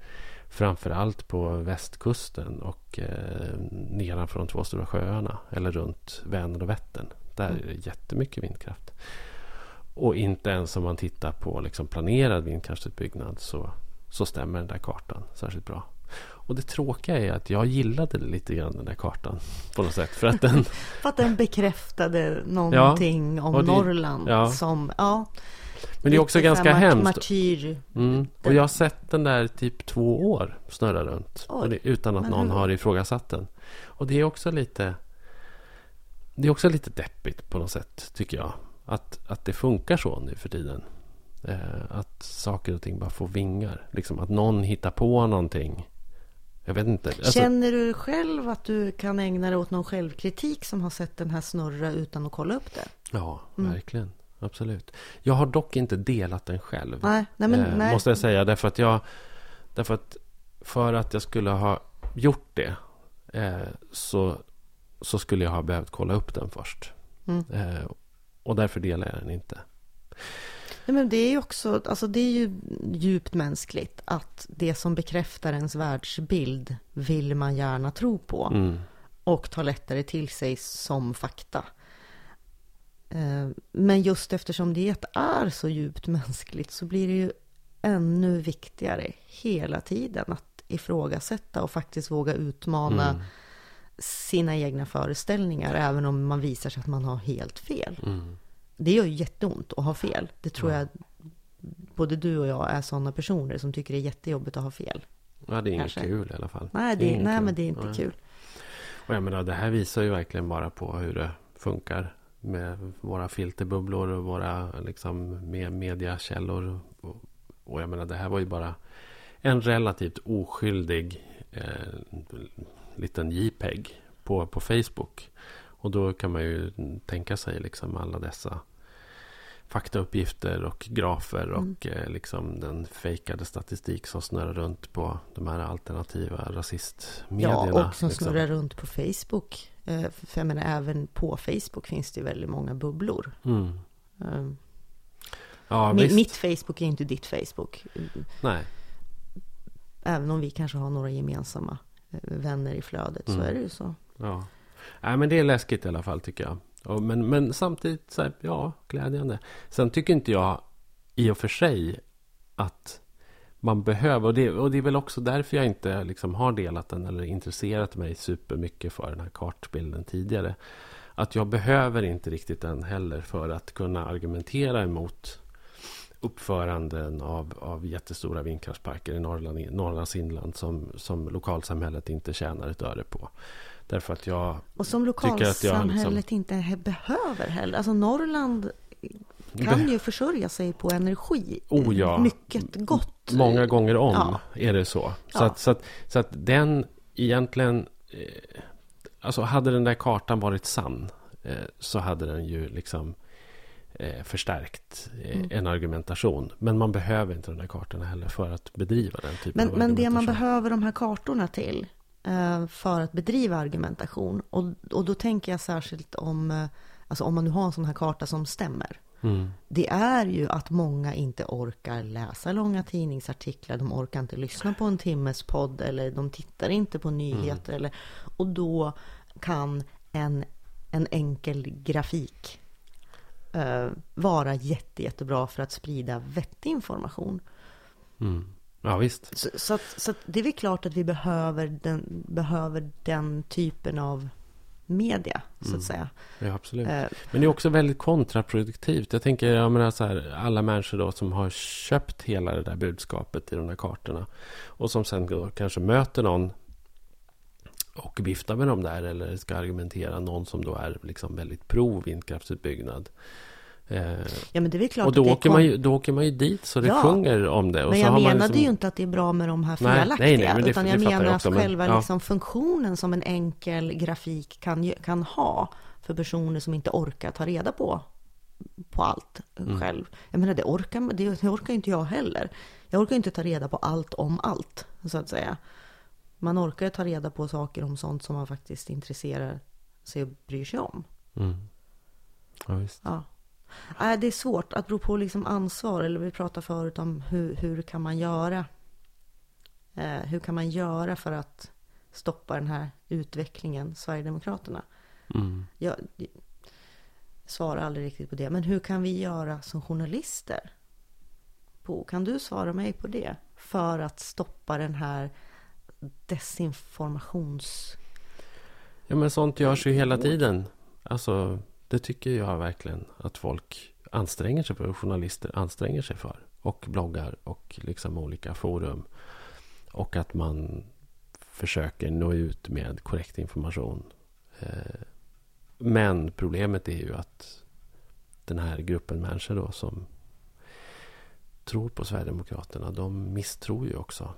framförallt på västkusten och eh, nedanför de två stora sjöarna eller runt Vänern och Vättern. Där är det jättemycket vindkraft. Och inte ens om man tittar på liksom planerad vindkraftsutbyggnad så, så stämmer den där kartan särskilt bra. Och det tråkiga är att jag gillade lite grann den där kartan på något sätt. För att den, för att den bekräftade någonting ja, om det, Norrland ja. som... Ja. Men det är också ganska hemskt. Martyr. Mm. Och jag har sett den där typ två år snurra runt. Det, utan att någon hur? har ifrågasatt den. Och det är också lite... Det är också lite deppigt på något sätt, tycker jag. Att, att det funkar så nu för tiden. Eh, att saker och ting bara får vingar. Liksom att någon hittar på någonting. Jag vet inte. Alltså... Känner du själv att du kan ägna dig åt någon självkritik som har sett den här snurra utan att kolla upp det? Ja, mm. verkligen absolut. Jag har dock inte delat den själv. Nej, nej, men, eh, nej. Måste jag säga. Därför att jag... Därför att för att jag skulle ha gjort det eh, så, så skulle jag ha behövt kolla upp den först. Mm. Eh, och därför delar jag den inte. Nej, men det är ju också, alltså det är ju djupt mänskligt att det som bekräftar ens världsbild vill man gärna tro på. Mm. Och ta lättare till sig som fakta. Eh, men just eftersom det är så djupt mänskligt så blir det ju ännu viktigare hela tiden att ifrågasätta och faktiskt våga utmana mm. sina egna föreställningar även om man visar sig att man har helt fel. Mm. Det gör ju jätteont att ha fel. Det tror ja. jag både du och jag är sådana personer som tycker det är jättejobbigt att ha fel. Ja, det är inget kul i alla fall. Nej, det, det nej men det är inte nej. kul. Och jag menar, det här visar ju verkligen bara på hur det funkar med våra filterbubblor och våra liksom, med mediakällor. Och, och jag menar, det här var ju bara en relativt oskyldig eh, liten JPEG på, på Facebook. Och då kan man ju tänka sig liksom alla dessa faktauppgifter och grafer mm. och eh, liksom den fejkade statistik som snurrar runt på de här alternativa rasistmedierna. Ja, och som liksom. snurrar runt på Facebook. Eh, för jag menar, även på Facebook finns det väldigt många bubblor. Mm. Um, ja, mitt, mitt Facebook är inte ditt Facebook. Nej. Även om vi kanske har några gemensamma eh, vänner i flödet mm. så är det ju så. Ja. Nej, men det är läskigt i alla fall tycker jag. Men, men samtidigt, så här, ja, glädjande. Sen tycker inte jag i och för sig att man behöver, och det, och det är väl också därför jag inte liksom har delat den eller intresserat mig supermycket för den här kartbilden tidigare. Att jag behöver inte riktigt den heller för att kunna argumentera emot uppföranden av, av jättestora vindkraftsparker i Norrland, Norrlands inland som, som lokalsamhället inte tjänar ett öre på. Därför att jag Och som lokalsamhället liksom... inte behöver heller. Alltså Norrland kan ju försörja sig på energi. Oh ja. Mycket gott. Många gånger om ja. är det så. Så, ja. att, så, att, så att den egentligen... Eh, alltså hade den där kartan varit sann eh, så hade den ju liksom eh, förstärkt mm. en argumentation. Men man behöver inte de där kartorna heller för att bedriva den typen men, av Men det man behöver de här kartorna till för att bedriva argumentation och, och då tänker jag särskilt om, eh, alltså om man nu har en sån här karta som stämmer. Mm. Det är ju att många inte orkar läsa långa tidningsartiklar, de orkar inte lyssna på en timmes podd eller de tittar inte på nyheter. Mm. Eller, och då kan en, en enkel grafik eh, vara jätte, jättebra för att sprida vettig information. Mm. Ja, visst. Så, så, att, så att det är väl klart att vi behöver den, behöver den typen av media, så att mm. säga. Ja, absolut. Eh, Men det är också väldigt kontraproduktivt. Jag tänker, jag menar så här, alla människor då som har köpt hela det där budskapet i de där kartorna och som sen då kanske möter någon och viftar med dem där eller ska argumentera någon som då är liksom väldigt pro vindkraftsutbyggnad. Eh, ja, men det är klart och då, åker kom... man ju, då åker man ju dit så det ja. sjunger om det. Och men jag menade liksom... ju inte att det är bra med de här felaktiga. Nej, nej, nej, det, utan jag menar jag också, att själva ja. liksom funktionen som en enkel grafik kan, kan ha för personer som inte orkar ta reda på, på allt mm. själv. Jag menar, det orkar, det, det orkar inte jag heller. Jag orkar inte ta reda på allt om allt, så att säga. Man orkar ta reda på saker om sånt som man faktiskt intresserar sig och bryr sig om. Mm. Ja, visst. Ja. Äh, det är svårt, att bero på liksom ansvar. Eller vi pratade förut om hur, hur kan man göra? Eh, hur kan man göra för att stoppa den här utvecklingen, Sverigedemokraterna? Mm. Jag, jag svarar aldrig riktigt på det. Men hur kan vi göra som journalister? På, kan du svara mig på det? För att stoppa den här desinformations... Ja men sånt görs ju hela tiden. Alltså det tycker jag verkligen att folk anstränger sig för. Journalister anstränger sig för. Och bloggar och liksom olika forum. Och att man försöker nå ut med korrekt information. Eh, men problemet är ju att den här gruppen människor då som tror på Sverigedemokraterna. De misstror ju också.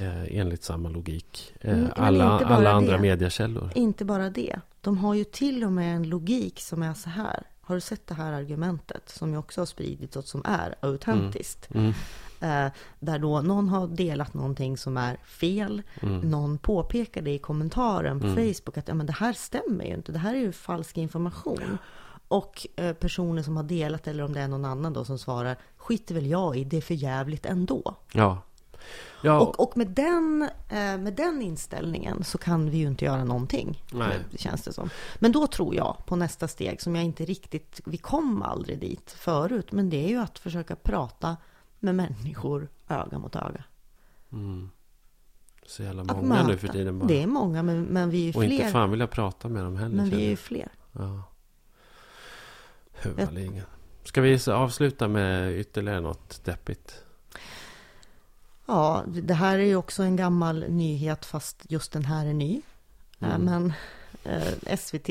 Eh, enligt samma logik. Eh, mm, alla alla andra det. mediekällor. Inte bara det. De har ju till och med en logik som är så här. Har du sett det här argumentet som jag också har spridit och som är autentiskt? Mm. Mm. Eh, där då någon har delat någonting som är fel. Mm. Någon påpekar det i kommentaren på mm. Facebook att ja, men det här stämmer ju inte. Det här är ju falsk information. Och eh, personer som har delat eller om det är någon annan då som svarar skiter väl jag i, det är för jävligt ändå. Ja. Ja. Och, och med, den, eh, med den inställningen så kan vi ju inte göra någonting. Nej. Känns det som. Men då tror jag på nästa steg som jag inte riktigt, vi kom aldrig dit förut. Men det är ju att försöka prata med människor öga mot öga. Mm. Så jävla många nu för tiden bara. Det är många men, men vi är fler. Och inte fan vill jag prata med dem heller. Men vi är ju fler. Ja. Huvudligen. Ska vi avsluta med ytterligare något deppigt? Ja, det här är ju också en gammal nyhet fast just den här är ny. Eh, mm. Men eh, SVT,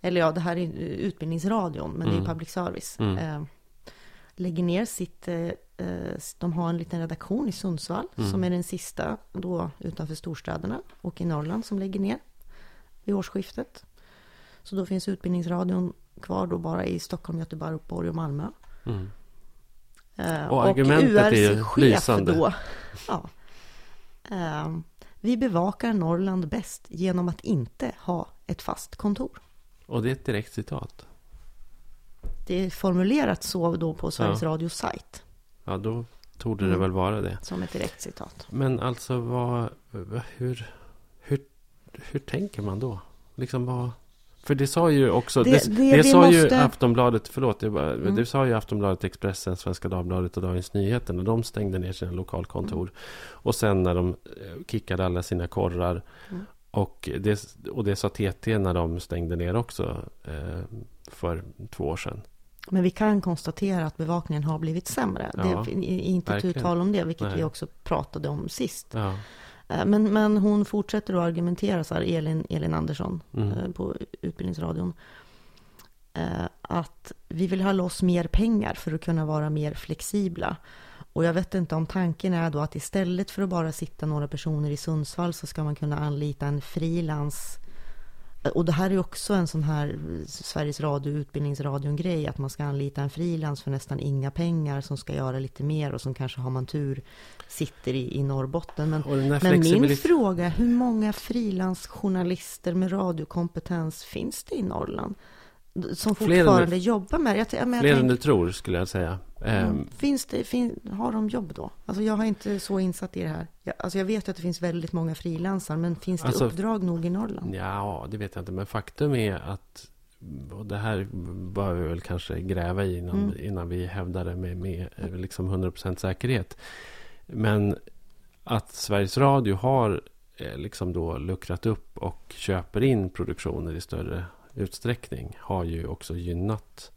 eller ja, det här är Utbildningsradion, men mm. det är mm. public service. Mm. Eh, lägger ner sitt, eh, eh, de har en liten redaktion i Sundsvall mm. som är den sista då utanför storstäderna och i Norrland som lägger ner vid årsskiftet. Så då finns Utbildningsradion kvar då bara i Stockholm, Göteborg och Malmö. Eh, och argumentet och är lysande. Då, ja, eh, vi bevakar Norrland bäst genom att inte ha ett fast kontor. Och det är ett direkt citat. Det är formulerat så då på Sveriges ja. Radios sajt. Ja, då torde det mm. väl vara det. Som ett direkt citat. Men alltså vad, hur, hur, hur tänker man då? Liksom vad, för det sa ju också, det, det, det, det sa måste... ju Aftonbladet, förlåt, jag bara, mm. det sa ju Aftonbladet, Expressen, Svenska Dagbladet och Dagens Nyheter när de stängde ner sina lokalkontor. Mm. Och sen när de eh, kickade alla sina korrar. Mm. Och, det, och det sa TT när de stängde ner också eh, för två år sedan. Men vi kan konstatera att bevakningen har blivit sämre. Ja, det är inte verkligen. tu tal om det, vilket Nej. vi också pratade om sist. Ja. Eh, Men, men hon fortsätter att argumentera så här, Elin, Elin Andersson Mm. eh, på Utbildningsradion. eh, Att vi vill ha loss mer pengar för att kunna vara mer flexibla. Och jag vet inte om tanken är då att istället för att bara sitta några personer i Sundsvall så ska man kunna anlita en frilans. Och det här är också en sån här eh, Sveriges Radio, Utbildningsradion-grej, att man ska anlita en frilans för nästan inga pengar som ska göra lite mer och som kanske har man tur sitter i, i Norrbotten. Men men min fråga är, hur många frilansjournalister med radiokompetens finns det i Norrland? Som Fler än fortfarande jobbar med det? Jag, men Fler än tänker, du tror, skulle jag säga. Ehm, mm, finns det, fin, har de jobb då? Alltså jag har inte så insatt i det här. Jag, alltså jag vet att det finns väldigt många frilansar, men finns det Alltså- uppdrag nog i Norrland? Ja, det vet jag inte. Men faktum är att och det här bör vi väl kanske gräva i innan, Mm. innan vi hävdar det med, med liksom 100% säkerhet. Men att Sveriges Radio har eh, liksom då luckrat upp och köper in produktioner i större utsträckning har ju också gynnat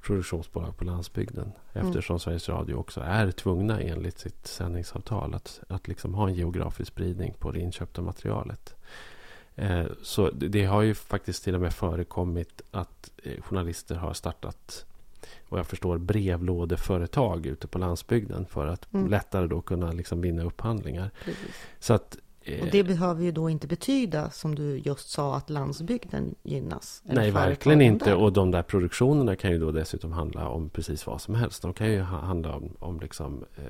produktionsbolag på landsbygden. Mm. Eftersom Sveriges Radio också är tvungna enligt sitt sändningsavtal att, att liksom ha en geografisk spridning på det inköpta materialet. Eh, så det, det har ju faktiskt till och med förekommit att eh, journalister har startat vad jag förstår brevlådeföretag ute på landsbygden för att Mm. lättare då kunna liksom vinna upphandlingar. Precis. Så att Och det behöver ju då inte betyda, som du just sa, att landsbygden gynnas. Nej, verkligen inte. där. Och de där produktionerna kan ju då dessutom handla om precis vad som helst. De kan ju ha- handla om, om liksom eh,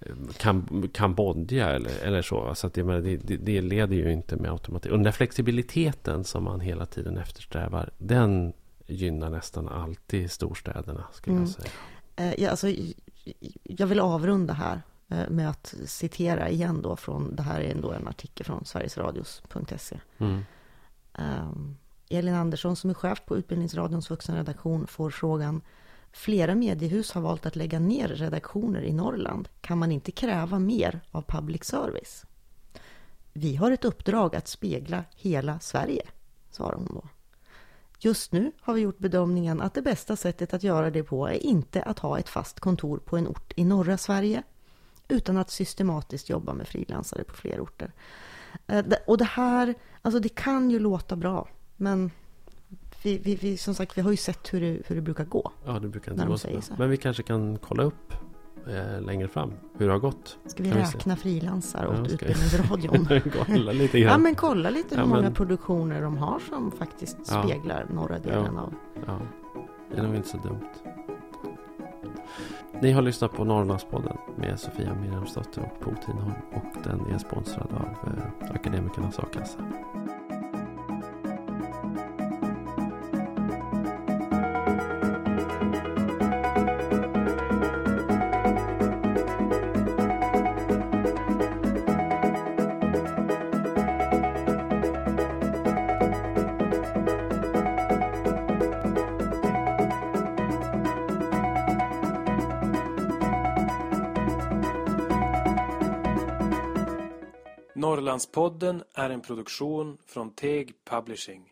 eh, Kam- Kambodja eller, eller så. så att det, det, det, leder ju inte med automatik. Och den där flexibiliteten som man hela tiden eftersträvar, den gynnar nästan alltid storstäderna, skulle Mm. jag säga. Eh, ja, alltså, jag vill avrunda här eh, med att citera igen då från, det här är ändå en artikel från sverigesradios.se. Mm. Um, Elin Andersson som är chef på Utbildningsradions vuxenredaktion får frågan Flera mediehus har valt att lägga ner redaktioner i Norrland. Kan man inte kräva mer av public service? Vi har ett uppdrag att spegla hela Sverige, svarar hon då. Just nu har vi gjort bedömningen att det bästa sättet att göra det på är inte att ha ett fast kontor på en ort i norra Sverige, utan att systematiskt jobba med frilansare på fler orter. Eh, Och det här, alltså det kan ju låta bra, men vi, vi, vi, som sagt, vi har ju sett hur det, hur det brukar gå. Ja, det brukar inte gå så bra. så. Men vi kanske kan kolla upp eh, längre fram hur det har gått. Ska vi Kan räkna frilansare åt Ja. Utbildningsradion? kolla lite Ja, grann. men kolla lite hur Ja, många men- produktioner de har som faktiskt Ja. speglar norra delen av... Ja, det är nog inte så dumt. Ni har lyssnat på Norrlandspodden med Sofia Miriamsdotter och Bo Tinholm och den är sponsrad av eh, Akademikernas A-kassa. Norrlandspodden är en produktion från Teg Publishing.